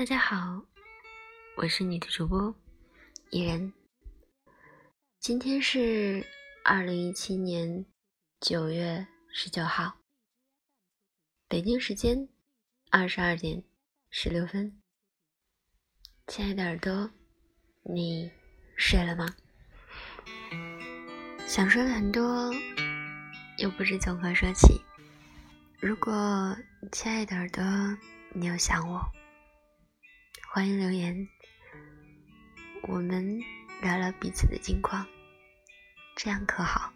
大家好，我是你的主播伊人。今天是二零一七年九月十九号，北京时间二十二点十六分。亲爱的耳朵，你睡了吗？想说的很多，又不知从何说起。如果亲爱的耳朵，你有想我？欢迎留言，我们聊聊彼此的近况，这样可好？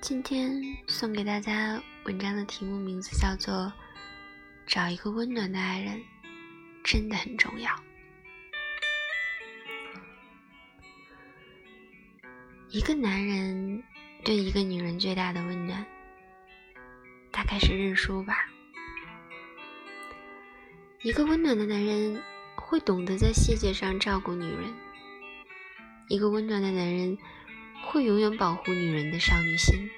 今天送给大家文章的题目名字叫做“找一个温暖的爱人，真的很重要”。一个男人对一个女人最大的温暖。开始认输吧。一个温暖的男人会懂得在细节上照顾女人。一个温暖的男人会永远保护女人的少女心。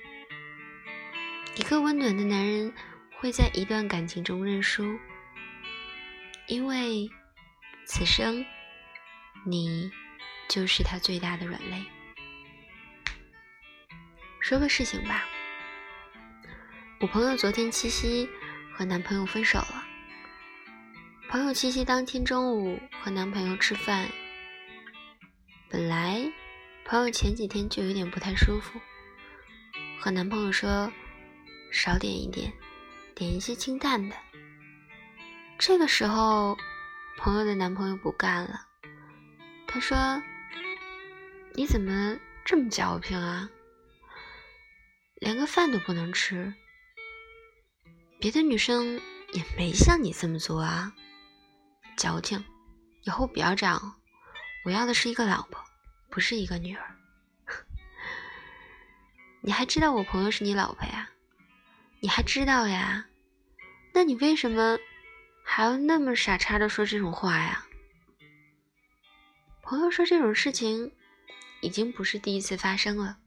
一个温暖的男人会在一段感情中认输，因为此生你就是他最大的软肋。说个事情吧。我朋友昨天七夕和男朋友分手了。朋友七夕当天中午和男朋友吃饭，本来朋友前几天就有点不太舒服，和男朋友说少点一点，点一些清淡的。这个时候，朋友的男朋友不干了，他说：“你怎么这么矫情啊？连个饭都不能吃。”别的女生也没像你这么做啊，矫情！以后不要这样。我要的是一个老婆，不是一个女儿。你还知道我朋友是你老婆呀？你还知道呀？那你为什么还要那么傻叉的说这种话呀？朋友说这种事情已经不是第一次发生了，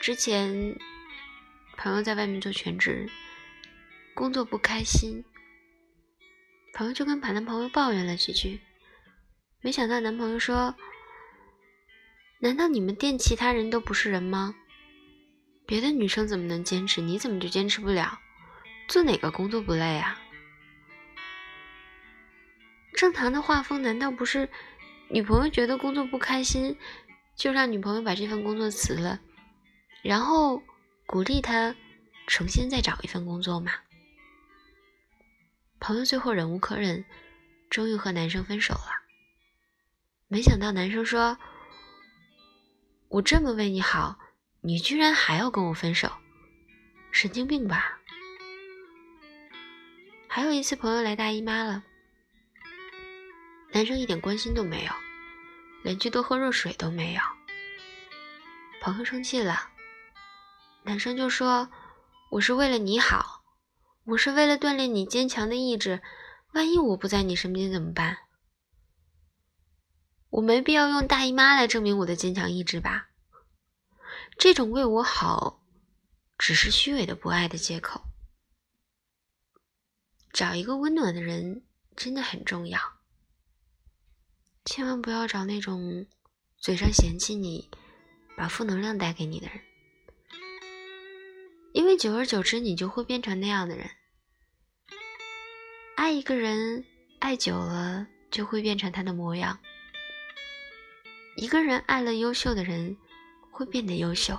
之前。朋友在外面做全职，工作不开心，朋友就跟男朋友抱怨了几句，没想到男朋友说：“难道你们店其他人都不是人吗？别的女生怎么能坚持，你怎么就坚持不了？做哪个工作不累啊？”正常的画风难道不是女朋友觉得工作不开心，就让女朋友把这份工作辞了，然后？鼓励他重新再找一份工作嘛。朋友最后忍无可忍，终于和男生分手了。没想到男生说：“我这么为你好，你居然还要跟我分手，神经病吧？”还有一次，朋友来大姨妈了，男生一点关心都没有，连去多喝热水都没有。朋友生气了。男生就说：“我是为了你好，我是为了锻炼你坚强的意志。万一我不在你身边怎么办？我没必要用大姨妈来证明我的坚强意志吧？这种为我好，只是虚伪的不爱的借口。找一个温暖的人真的很重要，千万不要找那种嘴上嫌弃你，把负能量带给你的人。”因为久而久之，你就会变成那样的人。爱一个人，爱久了就会变成他的模样。一个人爱了优秀的人，会变得优秀；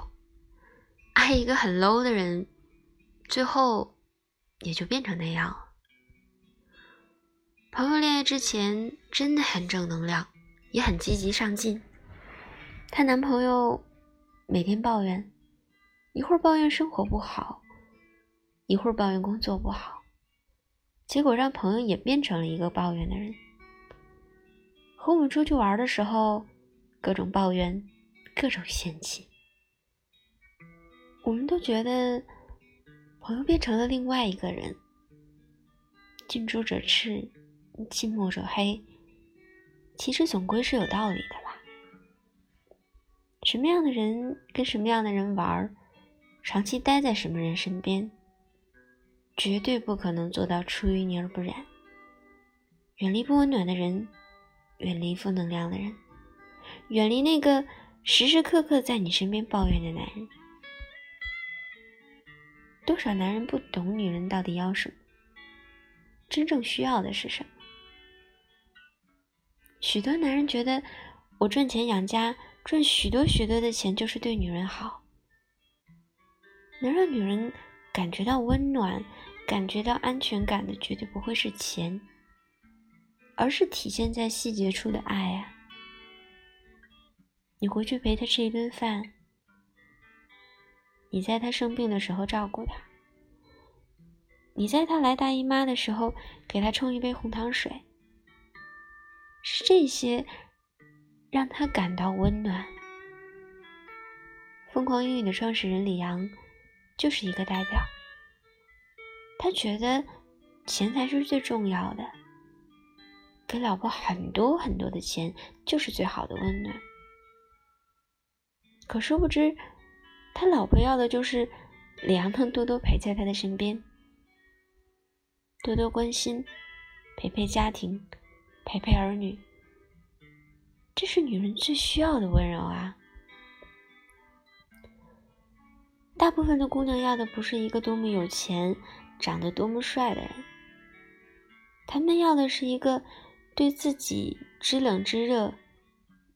爱一个很 low 的人，最后也就变成那样。朋友恋爱之前真的很正能量，也很积极上进。她男朋友每天抱怨。一会儿抱怨生活不好，一会儿抱怨工作不好，结果让朋友也变成了一个抱怨的人。和我们出去玩的时候，各种抱怨，各种嫌弃，我们都觉得朋友变成了另外一个人。近朱者赤，近墨者黑，其实总归是有道理的啦。什么样的人跟什么样的人玩？长期待在什么人身边，绝对不可能做到出淤泥而不染。远离不温暖的人，远离负能量的人，远离那个时时刻刻在你身边抱怨的男人。多少男人不懂女人到底要什么，真正需要的是什么？许多男人觉得，我赚钱养家，赚许多许多的钱就是对女人好。能让女人感觉到温暖、感觉到安全感的，绝对不会是钱，而是体现在细节处的爱啊！你回去陪她吃一顿饭。你在她生病的时候照顾她，你在她来大姨妈的时候给她冲一杯红糖水，是这些让她感到温暖。疯狂英语的创始人李阳就是一个代表，他觉得钱才是最重要的，给老婆很多很多的钱就是最好的温暖，可殊不知。他老婆要的就是李阳能多多陪在他的身边，多多关心，陪陪家庭，陪陪儿女。这是女人最需要的温柔啊！大部分的姑娘要的不是一个多么有钱、长得多么帅的人，她们要的是一个对自己知冷知热、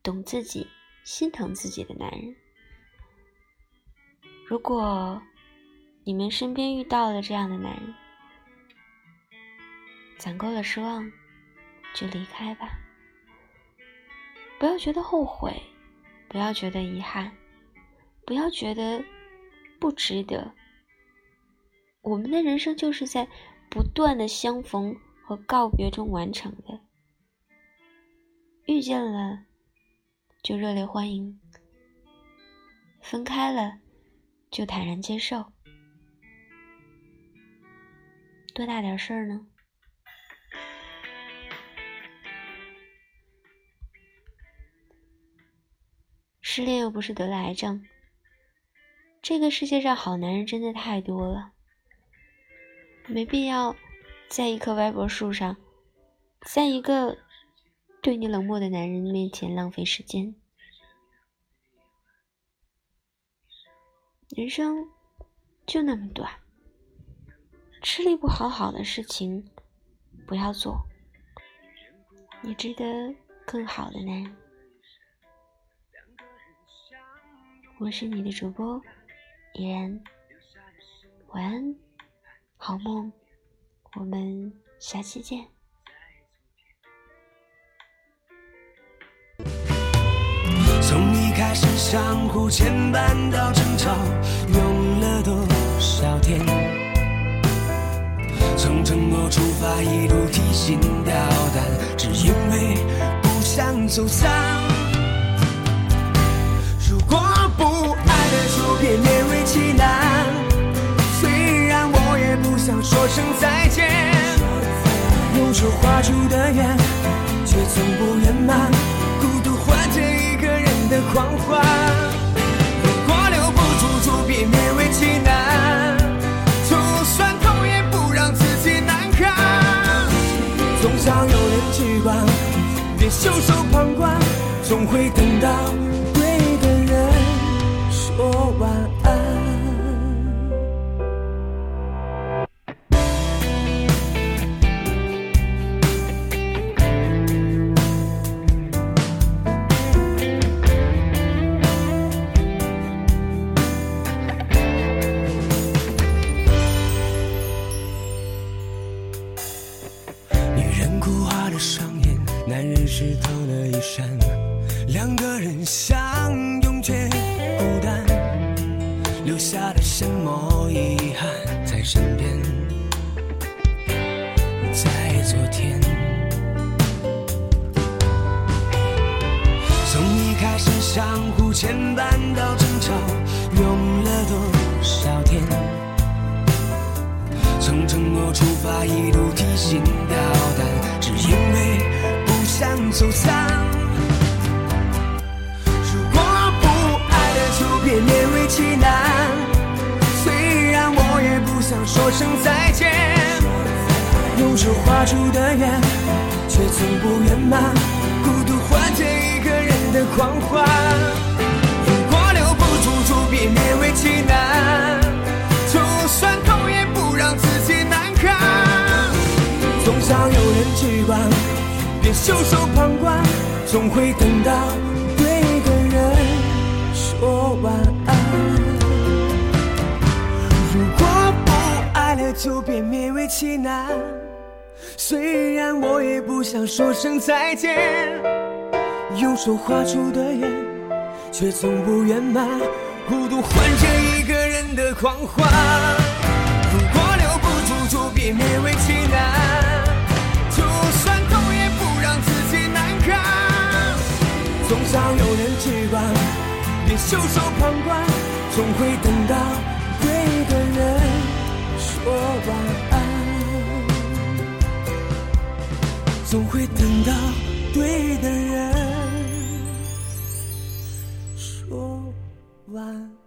懂自己、心疼自己的男人。如果你们身边遇到了这样的男人，攒够了失望，就离开吧。不要觉得后悔，不要觉得遗憾，不要觉得不值得。我们的人生就是在不断的相逢和告别中完成的。遇见了，就热烈欢迎；分开了。就坦然接受，多大点事儿呢？失恋又不是得了癌症。这个世界上好男人真的太多了，没必要在一棵歪脖树上，在一个对你冷漠的男人面前浪费时间。人生就那么短，吃力不讨好的事情不要做。你值得更好的男人。我是你的主播依然，晚安，好梦，我们下期见。从一开始相互牵绊到争吵，用了多少天？从承诺出发，一路提心吊胆，只因为不想走散。说声再见，用手画出的圆，却从不圆满。孤独换着一个人。的狂欢，如果留不住，就别勉为其难。就算痛，也不让自己难堪。总想有人去管，别袖手旁观，总会等到。两相互牵绊到争吵，用了多少天？从承诺出发，一路提心吊胆，只因为不想走散。如果不爱了，就别勉为其难，虽然我也不想说。声再见。用手画出的圆，却从不圆满，孤独换着一个人的狂欢。如果留不住，就别勉为其难，就算痛也不让自己难堪。总想有人去管，别袖手旁观，总会等到对的人说晚安。如果不爱了，就别勉为其难。虽然我也不想说声再见，用手画出的圆，却从不圆满，孤独换着一个人的狂欢。如果留不住，就别勉为其难，就算痛也不让自己难堪。总想有人去管，别袖手旁观，总会等到对的人说晚安。总会等到对的人晚。